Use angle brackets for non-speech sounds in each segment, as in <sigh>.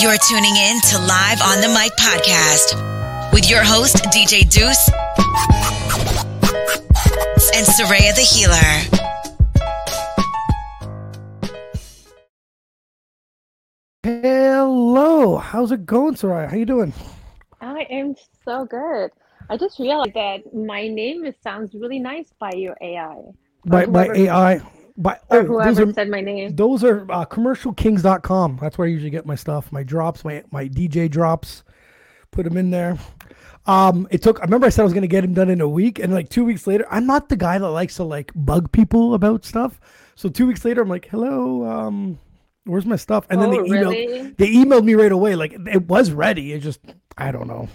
You're tuning in to Live on the Mic podcast with your host, DJ Duss and Suraya the Healer. Hello, how's it going, Suraya? How you doing? I am so good. I just realized that my name is, sounds really nice by your AI. By by whoever- AI. By Or oh, those whoever are said my name. those are uh, commercialkings.com. That's where I usually get my stuff, my drops, my my DJ drops. Put them in there. Um, it took. I remember I said I was gonna get them done in a week, and like two weeks later, I'm not the guy that likes to like bug people about stuff. So two weeks later, I'm like, "Hello, um, where's my stuff?" And then oh, they emailed. really? They emailed me right away. Like it was ready. It just, I don't know.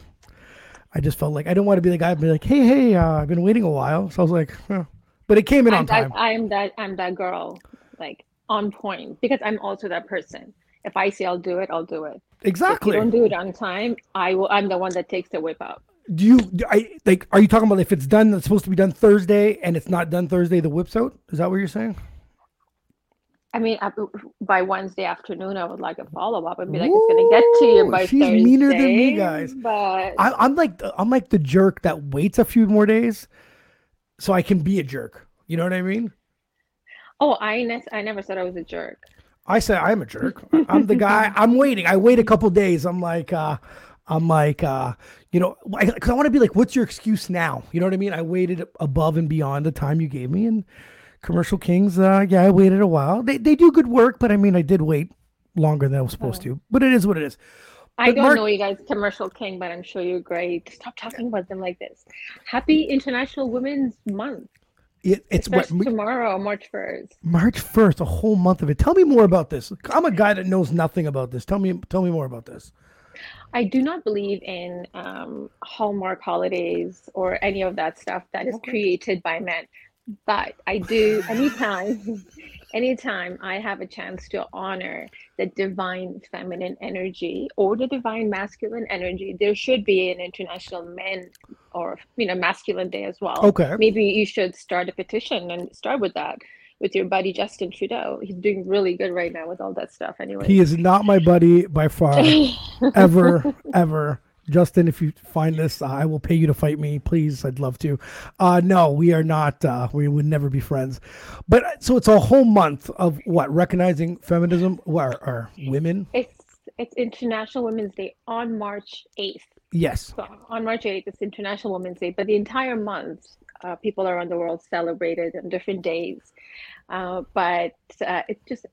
I just felt like I don't want to be the guy. Be like, "Hey, hey, uh, I've been waiting a while." So I was like, huh. But it came in on I'm that, time. I'm that I'm that girl, like on point, because I'm also that person. If I say I'll do it, I'll do it. If Exactly. you don't do it on time, I will. I'm the one that takes the whip up. Do you? do I like? Are you talking about if it's done? It's supposed to be done Thursday, and it's not done Thursday. The whips out. Is that what you're saying? I mean, I, by Wednesday afternoon, I would like a follow up and be like, "It's gonna get to you by she's Thursday." meaner than me, guys. But I, I'm like I'm like the jerk that waits a few more days, so I can be a jerk. You know what I mean? oh, I ne- I never said I was a jerk. I said I'm a jerk. I'm the guy. I'm waiting. I wait a couple days. I'm like, uh, I'm like, uh, you know, because I, want to be like, what's your excuse now? You know what I mean? I waited above and beyond the time you gave me, and Commercial Kings, uh, yeah, I waited a while. They they do good work, but I mean, I did wait longer than I was supposed to. But it is what it is. I But don't Mark- know you guys, commercial king, but I'm sure you're great. Stop talking about them like this. Happy International Women's Month. It, it's what tomorrow, March 1st. March first, a whole month of it. Tell me more about this. I'm a guy that knows nothing about this. Tell me, tell me more about this. I do not believe in um, Hallmark holidays or any of that stuff that is Okay. created by men. But I do anytime, <laughs> anytime I have a chance to honor the divine feminine energy or the divine masculine energy, there should be an international men or you know masculine day as well. Okay. Maybe you should start a petition and start with that with your buddy Justin Trudeau. He's doing really good right now with all that stuff. Anyway. He is not my buddy by far, <laughs> ever, ever. Justin, if you find this, uh, I will pay you to fight me, please. I'd love to. Uh, no, we are not. Uh, we would never be friends. But uh, so it's a whole month of what recognizing feminism or, or women. It's it's International Women's Day on March 8th. Yes. So on March 8th, it's International Women's Day, but the entire month, uh, people around the world celebrated on different days. Uh, but uh, it's just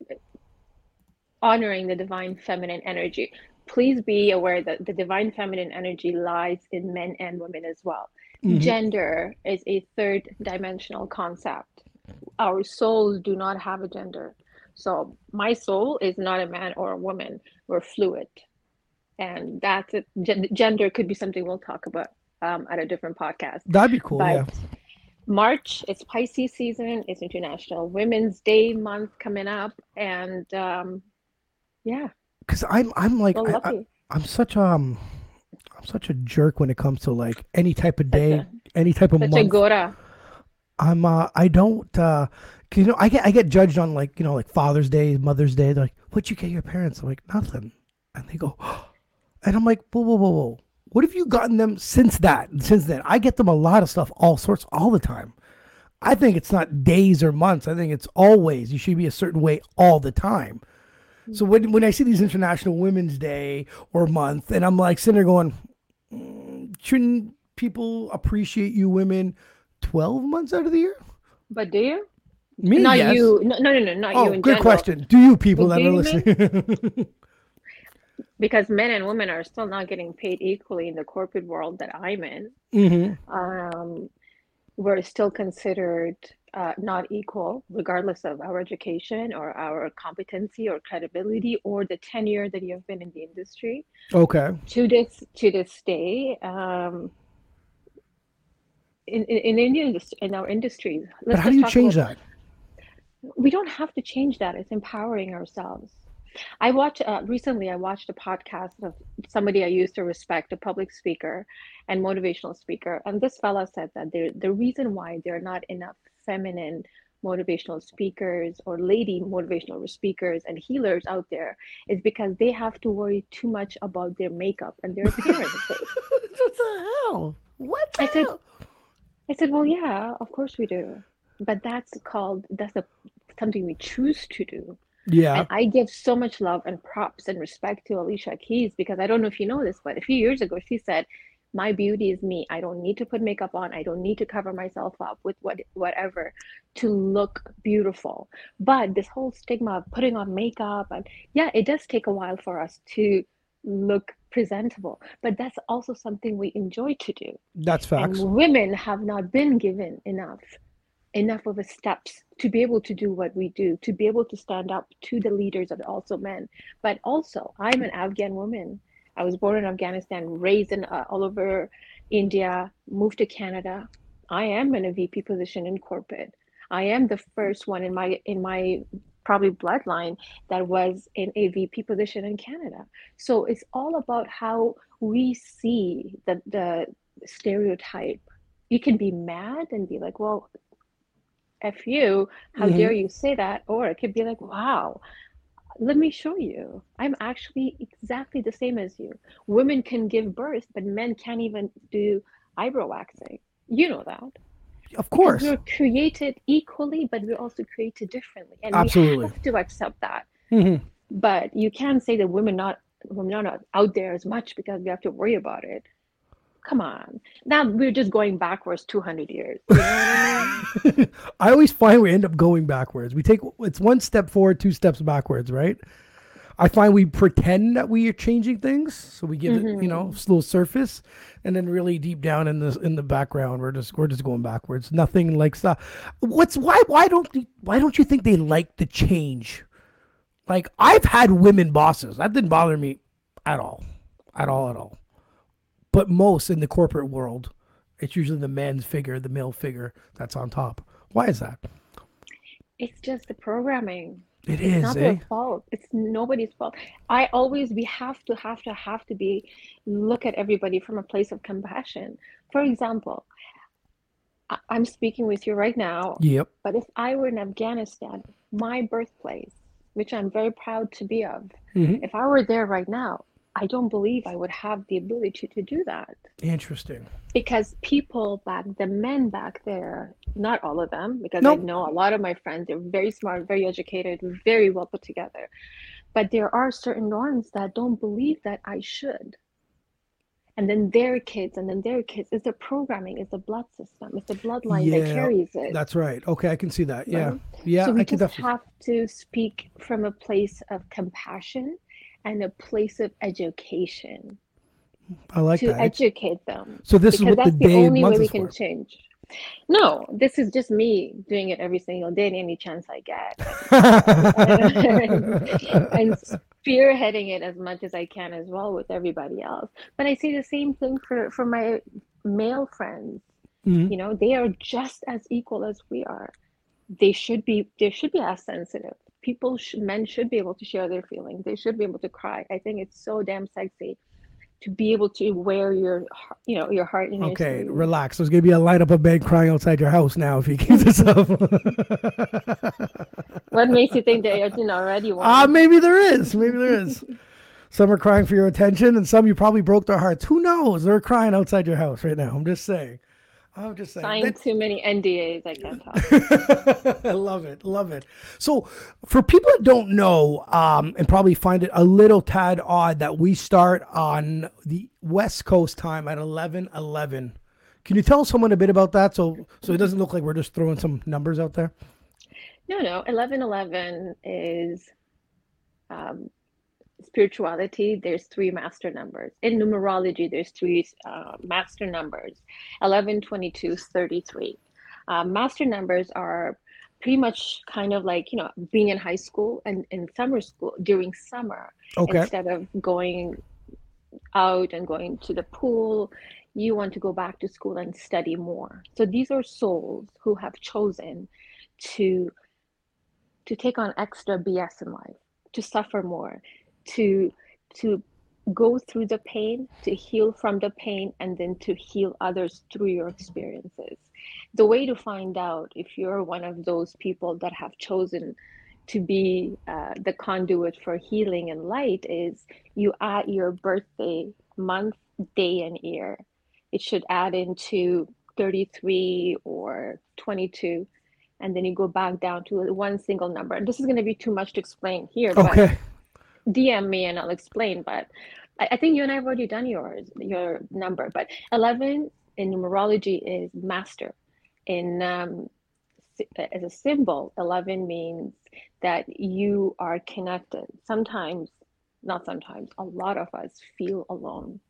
honoring the divine feminine energy. Please be aware that the divine feminine energy lies in men and women as well. Mhm. Gender is a third dimensional concept. Our souls do not have a gender. So my soul is not a man or a woman. We're fluid. And that's it. Gen- Gender could be something we'll talk about um, at a different podcast. That'd be cool. But yeah. March, it's Pisces season, it's International Women's Day month coming up. And um, yeah, Because I'm, I'm like, so I. I'm such um, I'm such a jerk when it comes to like any type of day, any type of Such a month. Gora. I'm uh I don't uh 'cause, you know I get I get judged on like you know like Father's Day, Mother's Day. They're like, "What'd you get your parents?" I'm like, "Nothing," and they go, <gasps> and I'm like, "Whoa, whoa, whoa, whoa! What have you gotten them since that? Since then, I get them a lot of stuff, all sorts, all the time. I think it's not days or months. I think it's always. You should be a certain way all the time. So when when I see these International Women's Day or month, and I'm like sitting there going, "Mm, shouldn't people appreciate you women 12 months out of the year? But do you? Me, not yes. you. No, no, no, no, not Oh, you in good general. question. Do you people that do are listening? <laughs> Because men and women are still not getting paid equally in the corporate world that I'm in. hmm um, we're still considered uh, not equal, regardless of our education or our competency or credibility or the tenure that you have been in the industry. Okay. To this to this day, um, in, in, in Indian in our industries, But how do you change that? that? we don't have to change that it's empowering ourselves i watched uh, recently i watched a podcast of somebody i used to respect a public speaker and motivational speaker and this fella said that the reason why there are not enough feminine motivational speakers or lady motivational speakers and healers out there is because they have to worry too much about their makeup and their appearance. <laughs> what the hell? What the I said, hell? I said, well, yeah, of course we do, but that's called that's a something we choose to do. Yeah. And I give so much love and props and respect to Alicia Keys because I don't know if you know this, but a few years ago she said, "My beauty is me. I don't need to put makeup on. I don't need to cover myself up with what whatever to look beautiful." But this whole stigma of putting on makeup and yeah, it does take a while for us to look presentable, but that's also something we enjoy to do. That's facts. And women have not been given enough enough of a steps to be able to do what we do, to be able to stand up to the leaders of also men. But also, I'm an Afghan woman. I was born in Afghanistan, raised in uh, all over India, moved to Canada. I am in a VP position in corporate. I am the first one in my in my probably bloodline that was in a VP position in Canada. So it's all about how we see the the stereotype. You can be mad and be like, well, F you, how Mhm. dare you say that? Or it could be like, wow, let me show you. I'm actually exactly the same as you. Women can give birth, but men can't even do eyebrow waxing. You know that. Of Because course. we're created equally, but we're also created differently. And Absolutely. we have to accept that. Mhm. But you can't say that women not women are not out there as much because we have to worry about it. Come on. Now we're just going backwards 200 years. <laughs> You know I mean? I always find we end up going backwards. We take it's one step forward, two steps backwards, right? I find we pretend that we are changing things, so we give it, you know, Mm-hmm. a little surface, and then really deep down in the in the background, we're just we're just going backwards. Nothing like stuff. What's why why don't you- why don't you think they like the change? Like I've had women bosses, that didn't bother me at all, at all, at all. But most in the corporate world, it's usually the man's figure, the male figure that's on top. Why is that? It's just the programming. It It's is, not eh? their fault. It's nobody's fault. I always we have to have to have to be look at everybody from a place of compassion. For example, I, I'm speaking with you right now, Yep. but if I were in Afghanistan, my birthplace, which I'm very proud to be of, Mhm. if I were there right now, I don't believe I would have the ability to do that. Interesting. because people back the men back there not all of them because i know a lot of my friends they're very smart very educated very well put together but there are certain ones that don't believe that i should and then their kids and then their kids it's the programming it's the blood system it's the bloodline that carries it That's right. Okay, I can see that. Yeah. Right? Yeah, so we I can just definitely. have to speak from a place of compassion and a place of education I like to that. educate them so this is what the that's the, day and only way month we can for. change. No, this is just me doing it every single day, any chance I get, <laughs> and spearheading it as much as I can as well with everybody else. But I say the same thing for for my male friends. Mhm. You know, they are just as equal as we are. They should be. They should be as sensitive. People, sh- men should be able to share their feelings. They should be able to cry. I think it's so damn sexy to be able to wear your, heart- you know, your heart in Okay, sleeve. relax. There's gonna be a light lineup of men crying outside your house now if you keep this up. <laughs> What makes you think there isn't already one? Ah, maybe there is. Maybe there is. <laughs> Some are crying for your attention, and some you probably broke their hearts. Who knows? They're crying outside your house right now. I'm just saying. I'm just saying. Signed too many NDAs. I can't talk. <laughs> I love it. Love it. So, for people that don't know, um, and probably find it a little tad odd that we start on the West Coast time at 11 11. Can you tell someone a bit about that so so it doesn't look like we're just throwing some numbers out there? No, no. Eleven eleven is um, spirituality. There's three master numbers. In numerology, there's three uh, master numbers 11, 22, 33. Uh, master numbers are pretty much kind of like, you know, being in high school and in summer school during summer. Okay. Instead of going out and going to the pool, you want to go back to school and study more. So these are souls who have chosen to to take on extra BS in life, to suffer more, to to go through the pain, to heal from the pain, and then to heal others through your experiences. The way to find out if you're one of those people that have chosen to be uh, the conduit for healing and light is you add your birthday month, day, and year. It should add into 33 or 22 and then you go back down to one single number. And this is going to be too much to explain here. Okay. But DM me and I'll explain. But I, I think you and I have already done yours, your number. But 11 in numerology is master. In um, as a symbol, 11 means that you are connected. Sometimes, not sometimes, a lot of us feel alone.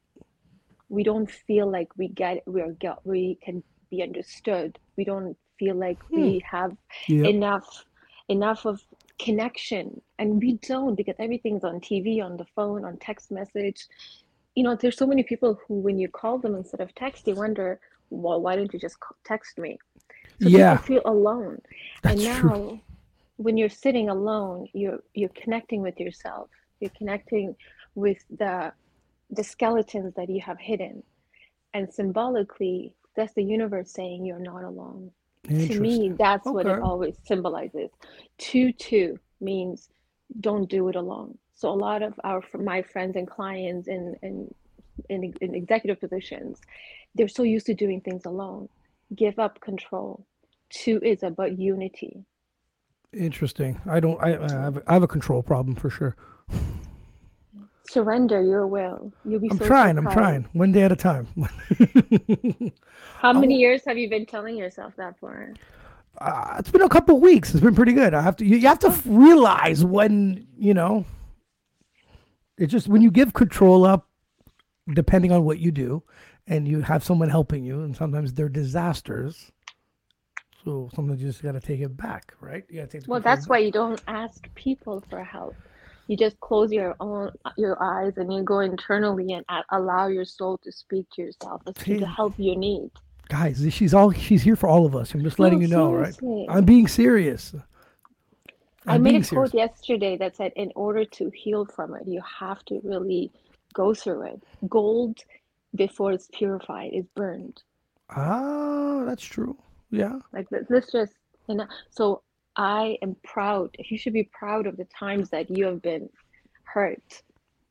We don't feel like we get we are get we can be understood. We don't feel like hmm. we have yep. enough enough of connection and we don't because everything's on tv on the phone on text message. You know there's so many people who when you call them instead of text they wonder well why don't you just text me? So yeah. feel alone. That's and now true. when you're sitting alone you're you're connecting with yourself. You're connecting with the the skeletons that you have hidden. And symbolically that's the universe saying you're not alone to me that's okay. what it always symbolizes. Two two means don't do it alone. So a lot of our my friends and clients in in in, in executive positions they're so used to doing things alone. Give up control. Two is about unity. Interesting. I don't i, I have, I have a control problem for sure surrender your will. You'll be. I'm so trying. Surprised. I'm trying. One day at a time. <laughs> How many years have you been telling yourself that for? Uh, it's been a couple weeks. It's been pretty good. I have to. You, you have to realize when you know. It's just when you give control up, depending on what you do, and you have someone helping you, and sometimes they're disasters. So sometimes you just got to take it back, right? You got to take. well, that's back. why you don't ask people for help you just close your own your eyes and you go internally and allow your soul to speak to yourself to the help you need guys she's all she's here for all of us. I'm just letting no, you know seriously. right? i'm being serious. I'm i made a serious. quote yesterday that said in order to heal from it you have to really go through it. Gold before it's purified is burned. Ah that's true. Yeah. Like this let's just you know so I am proud. You should be proud of the times that you have been hurt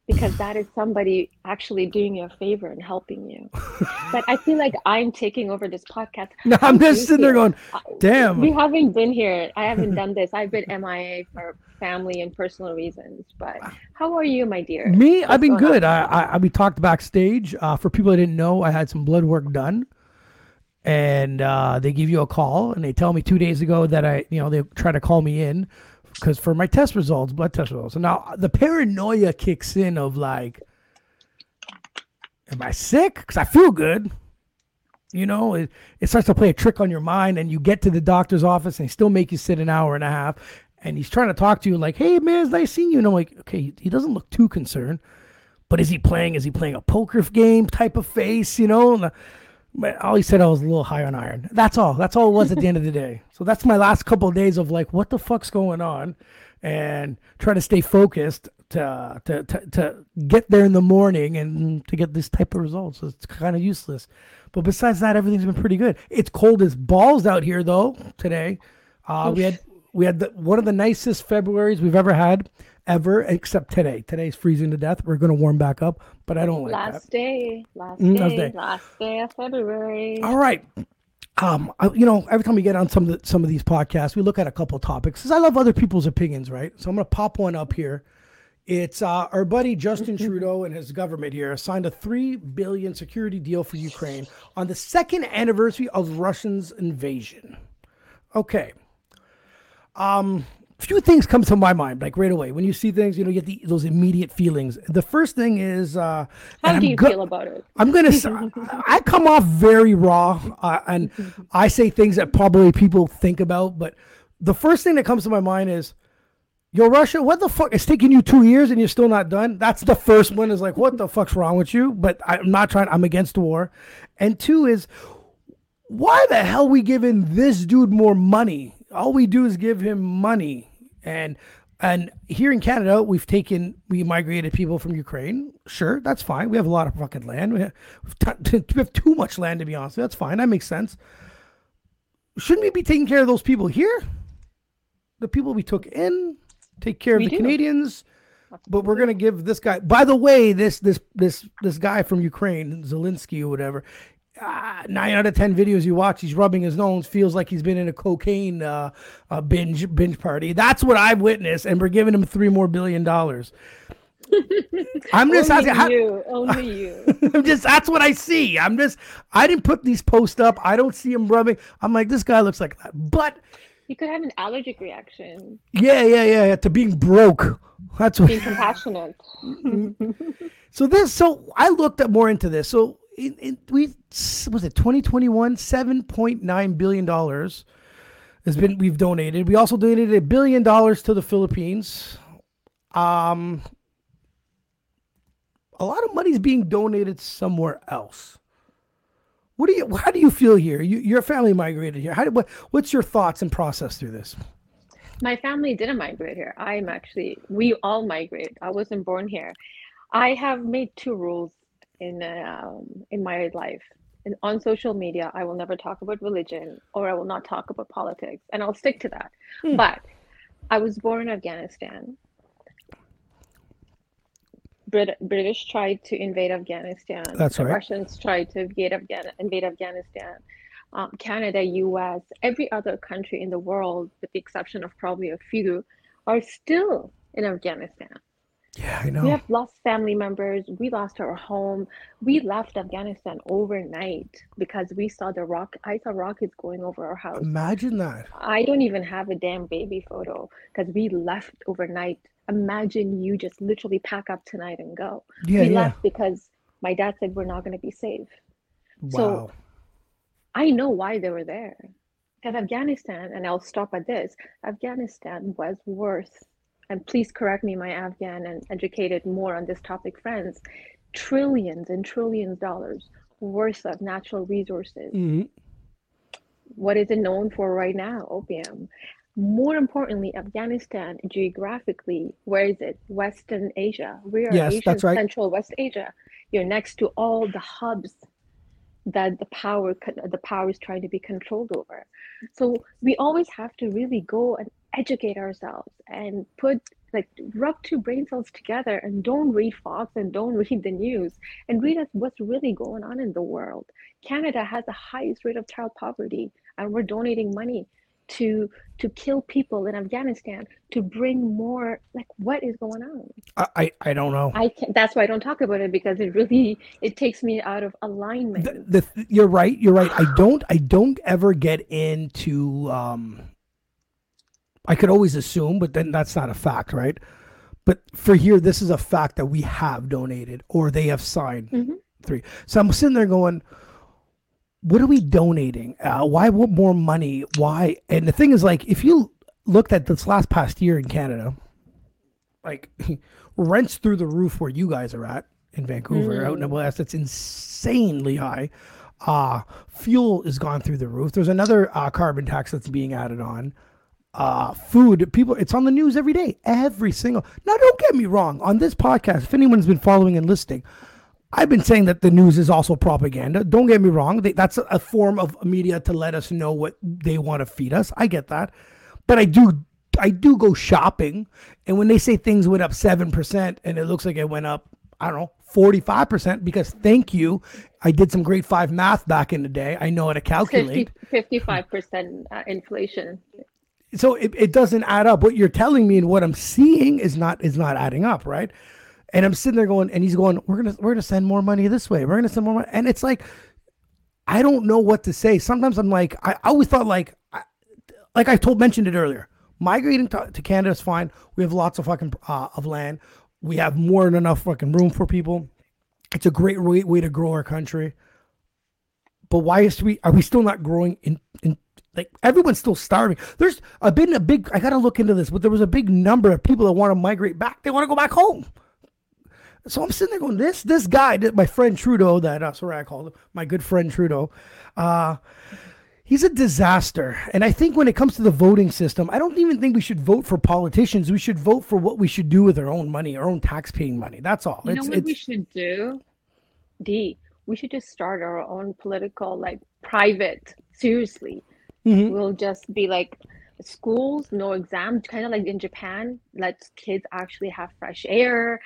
because that is somebody actually doing you a favor and helping you. <laughs> but I feel like I'm taking over this podcast. No, I'm just sitting there going, damn. We haven't been here. I haven't done this. I've been MIA for family and personal reasons. But how are you, my dear? Me, What's I've been good. I, I, we talked backstage. Uh, for people that didn't know, I had some blood work done and uh, they give you a call and they tell me two days ago that I, you know, they try to call me in because for my test results, blood test results. And now the paranoia kicks in of like, am I sick? Because I feel good. You know, it, it starts to play a trick on your mind, and you get to the doctor's office and they still make you sit an hour and a half. And he's trying to talk to you like, hey, man, it's nice seeing you. And I'm like, okay, he doesn't look too concerned. But is he playing? Is he playing a poker game type of face? You know? But all he said I was a little high on iron. That's all. That's all it was at the end of the day. <laughs> So that's my last couple of days of like, what the fuck's going on, and try to stay focused to to to, to get there in the morning and to get this type of results. So It's kind of useless. But besides that, everything's been pretty good. It's cold as balls out here though today. Uh, we had we had the, one of the nicest Februarys we've ever had ever, except today. Today's freezing to death. We're going to warm back up, but I don't like last that. Day, last mm, day, last day, last day of February. All right. Um, I, you know, every time we get on some of the, some of these podcasts, we look at a couple topics because I love other people's opinions, right? So I'm going to pop one up here. It's uh, our buddy Justin <laughs> Trudeau and his government here signed a three billion security deal for Ukraine on the second anniversary of Russia's invasion. Okay. Um, few things come to my mind like right away. When you see things you know you get the, those immediate feelings. The first thing is uh how do you go- feel about it? I'm gonna i come off very raw uh, and i say things that probably people think about but the first thing that comes to my mind is yo russia what the fuck it's taking you two years and you're still not done? That's the first one is like what the fuck's wrong with you? But i'm not trying i'm against war. And two is why the hell we giving this dude more money all we do is give him money and And here in Canada, we've taken, we migrated people from Ukraine. Sure, that's fine. We have a lot of fucking land. We have, <laughs> we have too much land, to be honest. That's fine. That makes sense. Shouldn't we be taking care of those people here? The people we took in, take care of the do. Canadians. But we're gonna give this guy. By the way, this this this this guy from Ukraine, Zelensky or whatever. Uh, nine out of ten videos you watch, he's rubbing his nose, feels like he's been in a cocaine uh, uh, binge binge party. That's what I've witnessed, and we're giving him three more billion dollars. <laughs> I'm just only asking. How, only you. <laughs> I'm just that's what I see. I'm just I didn't put these posts up. I don't see him rubbing. I'm like this guy looks like that. But You could have an allergic reaction. yeah, yeah, yeah, yeah. To being broke. That's what. Being compassionate. <laughs> So this, so I looked at more into this. So in, in, we was it 2021, 7.9 billion dollars has been we've donated. We also donated a billion dollars to the Philippines. Um, a lot of money's being donated somewhere else. What do you? How do you feel here? You, your family migrated here. How what, what's your thoughts and process through this? My family didn't migrate here. I'm actually, we all migrate. I wasn't born here. I have made two rules in um, in my life. And on social media, I will never talk about religion or I will not talk about politics, and I'll stick to that. Hmm. But I was born in Afghanistan. Brit- British tried to invade Afghanistan. That's the right. Russians tried to invade, Afghan- invade Afghanistan. Um, Canada, US, every other country in the world, with the exception of probably a few, are still in Afghanistan. Yeah, I We have lost family members. We lost our home. We left Afghanistan overnight because we saw the rock. I saw rockets going over our house. Imagine that. I don't even have a damn baby photo because we left overnight. Imagine you just literally pack up tonight and go. Yeah, we yeah. left because my dad said we're not going to be safe. Wow. So I know why they were there. Because Afghanistan, and I'll stop at this Afghanistan was worth, and please correct me, my Afghan and educated more on this topic friends, trillions and trillions dollars worth of natural resources. Mhm. What is it known for right now? Opium. More importantly, Afghanistan geographically, where is it? Western Asia. We are Yes, Asian, that's right. Central West Asia. You're next to all the hubs that the power the power is trying to be controlled over. So we always have to really go and educate ourselves and put like rub two brain cells together and don't read Fox and don't <laughs> read the news and read us what's really going on in the world. Canada has the highest rate of child poverty and we're donating money to to kill people in Afghanistan to bring more like what is going on? I, I I don't know. I can't. that's why I don't talk about it because it really it takes me out of alignment. the, the you're right you're right i don't i don't ever get into um i could always assume but then that's not a fact right but for here this is a fact that we have donated or they have signed Mhm. three so i'm sitting there going what are we donating uh, why want more money why and the thing is like if you looked at this last past year in canada like <laughs> rents through the roof where you guys are at in Vancouver, out in the west. It's insanely high. Uh, fuel has gone through the roof. There's another uh, carbon tax that's being added on. Uh, food, people, it's on the news every day, every single. Now, don't get me wrong. On this podcast, if anyone's been following and listening, I've been saying that the news is also propaganda. Don't get me wrong. They, that's a, form of media to let us know what they want to feed us. I get that, but I do, I do go shopping, and when they say things went up seven percent, and it looks like it went up, I don't know, forty-five percent, because thank you, I did some grade five math back in the day. I know how to calculate. 55 percent uh, inflation. So it, it doesn't add up. What you're telling me and what I'm seeing is not is not adding up, right? And I'm sitting there going, and he's going, we're gonna we're gonna send more money this way. We're gonna send more money, and it's like, I don't know what to say. Sometimes I'm like, I, I always thought like, I, like I told mentioned it earlier. Migrating to, to Canada is fine. We have lots of fucking uh, of land. We have more than enough fucking room for people. It's a great way, way to grow our country. But why is we are we still not growing in in like everyone's still starving. There's a been a big I gotta look into this, but there was a big number of people that want to migrate back. They want to go back home. So I'm sitting there going, this this guy, my friend Trudeau, that uh, sorry I called him, my good friend Trudeau, uh, He's a disaster. And I think when it comes to the voting system, I don't even think we should vote for politicians. We should vote for what we should do with our own money, our own tax-paying money. That's all. You it's, know what it's, we should do? D. We should just start our own political, like private. Seriously, Mhm. we'll just be like schools, no exams, kind of like in Japan. Let kids actually have fresh air,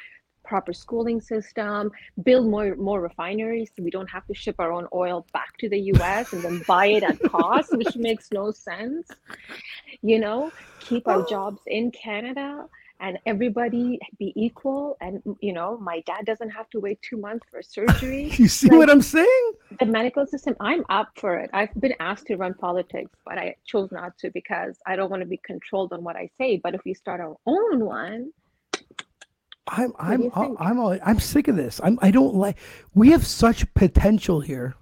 proper schooling system. Build more more refineries, so we don't have to ship our own oil back to the U.S. and then buy it at cost, which makes no sense. You know, keep our <laughs> jobs in Canada and everybody be equal and you know my dad doesn't have to wait two months for surgery <laughs> you see like- what I'm saying? the medical system i'm up for it i've been asked to run politics but i chose not to because i don't want to be controlled on what i say but if we start our own one I'm I'm I'm. I'm, all, I'm sick of this. I'm I don't like we have such potential here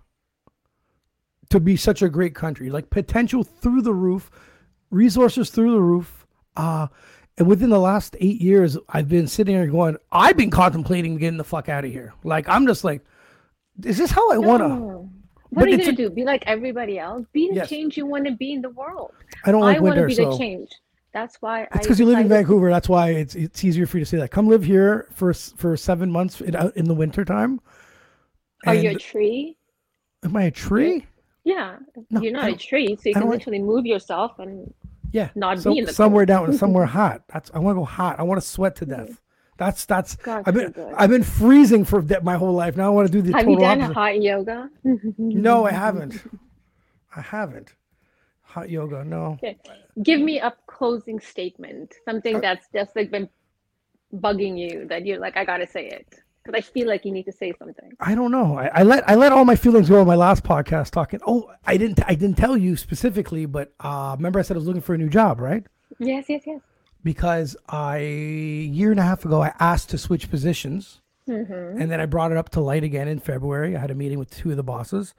to be such a great country. Like potential through the roof, resources through the roof. Uh and within the last 8 years I've been sitting here going I've been contemplating getting the fuck out of here. Like I'm just like is this how I want to No. but what are you it's going a- to do be like everybody else be the Yes. change you want to be in the world I don't like i like want to winter be so the change that's why It's because you live in Vancouver. That's why it's it's easier for you to say that. Come live here for for seven months in, out in the winter time. are you a tree am I a tree? yeah No, you're not a tree so you I can like- literally move yourself and Yeah, not so- in the somewhere cold. down, somewhere <laughs> hot. That's I want to go hot. I want to sweat to death. That's that's. God I've been. I've been freezing for de- my whole life. Now I want to do the have you done opposite. hot yoga <laughs> No, I <laughs> haven't. I haven't. Hot yoga, no. Okay. Give me a closing statement, something Uh, that's just like been bugging you that you're like, I gotta say it. Because I feel like you need to say something. I don't know. I, I let I let all my feelings go on my last podcast talking. Oh, I didn't I didn't tell you specifically, but uh, remember I said I was looking for a new job, right? Yes, yes, yes. Because I year and a half ago I asked to switch positions. Mm-hmm. And then I brought it up to light again in February. I had a meeting with two of the bosses,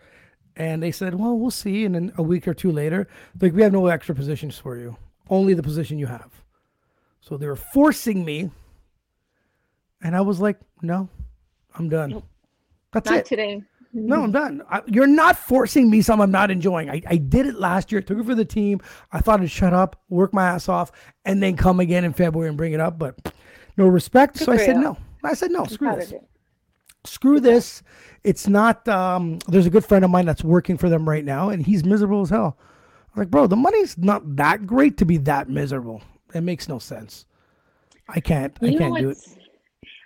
and they said, "Well, we'll see." And then a week or two later, like, "We have no extra positions for you. Only the position you have." So they were forcing me, and I was like, "No, I'm done. Nope. That's Not it. today. No, I'm done. I, you're not forcing me something I'm not enjoying. I, I did it last year. Took it for the team. I thought I'd shut up, work my ass off, and then come again in February and bring it up. But no respect. Good so I said you. no. I said no. Screw this screw this. It's not. Um, there's a good friend of mine that's working for them right now, and he's miserable as hell. I'm like, bro, the money's not that great to be that miserable. It makes no sense. I can't. I You know can't do it.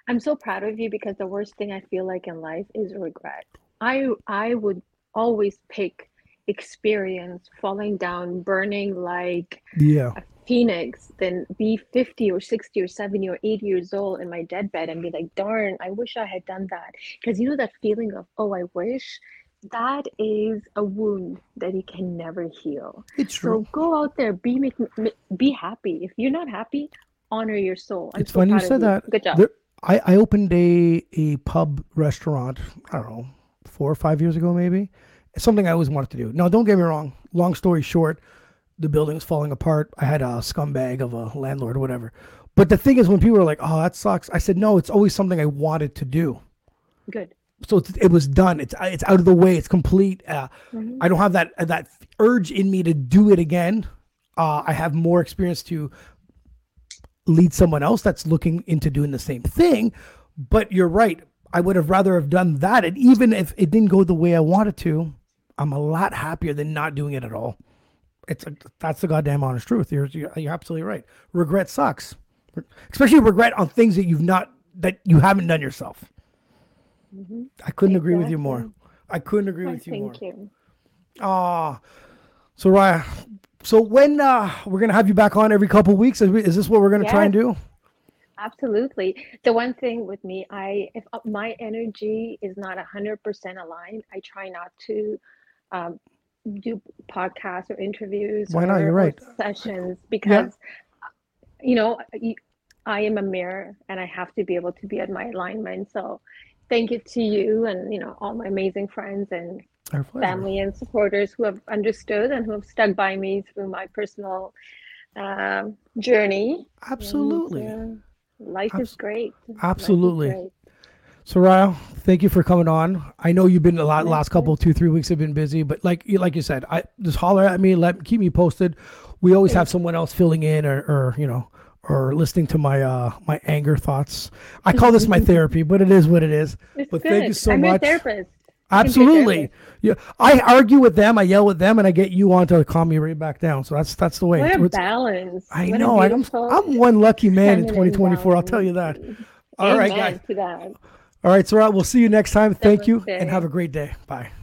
I'm so proud of you because the worst thing I feel like in life is regret. I I would always pick experience, falling down, burning like Yeah. a phoenix than be 50 or 60 or 70 or 80 years old in my deadbed and be like, darn, I wish I had done that. Because you know that feeling of, oh, I wish, that is a wound that you can never heal. It's So true. go out there, be make, be happy. If you're not happy, honor your soul. I'm it's so funny you said that. Good job. There- I, I opened a a pub restaurant. I don't know, four or five years ago, maybe. It's something I always wanted to do. Now, don't get me wrong. Long story short, the building's falling apart. I had a scumbag of a landlord or whatever. But the thing is, when people are like, "Oh, that sucks," I said, "No, it's always something I wanted to do." Good. so it's, it was done. It's it's out of the way. It's complete. Uh, Mhm. I don't have that that urge in me to do it again. Uh, I have more experience to lead someone else that's looking into doing the same thing. But you're right. I would have rather have done that, and even if it didn't go the way I wanted to, I'm a lot happier than not doing it at all. It's a, that's the goddamn honest truth. You're, you're you're absolutely right. Regret sucks, especially regret on things that you've not that you haven't done yourself. Mhm. I couldn't agree with you more. I couldn't agree Oh, with you more. thank you. Ah, so Raya, so when uh, we're gonna have you back on every couple weeks? Is, we- is this what we're gonna try and do? Absolutely. The one thing with me, I if uh, my energy is not a hundred percent aligned, I try not to um, do podcasts or interviews Why not? or, You're right. sessions because you know I am a mirror and I have to be able to be at my alignment. So thank you to you and you know all my amazing friends and Our family and supporters who have understood and who have stuck by me through my personal um, journey. And, Absolutely. uh, life is Abs- great. Life is absolutely. great. Suraya, thank you for coming on. I know you've been a lot last couple two three weeks have been busy, but like you like you said, I just holler at me, let keep me posted. We always have someone else filling in or, or you know or listening to my uh my anger thoughts. I call this my <laughs> therapy, but it is what it is. It's but good. thank you so I'm much. Your therapist. Absolutely. Yeah. I argue with them, I yell with them, and I get you on to calm me right back down. So that's that's the way. What a It's- balance. I What know. I'm I'm one lucky man in feminine 2024. I'll tell you that. All right, Amen guys. To that. All right, so we'll see you next time. Thank you, Namaste. and have a great day. Bye. I'll call you.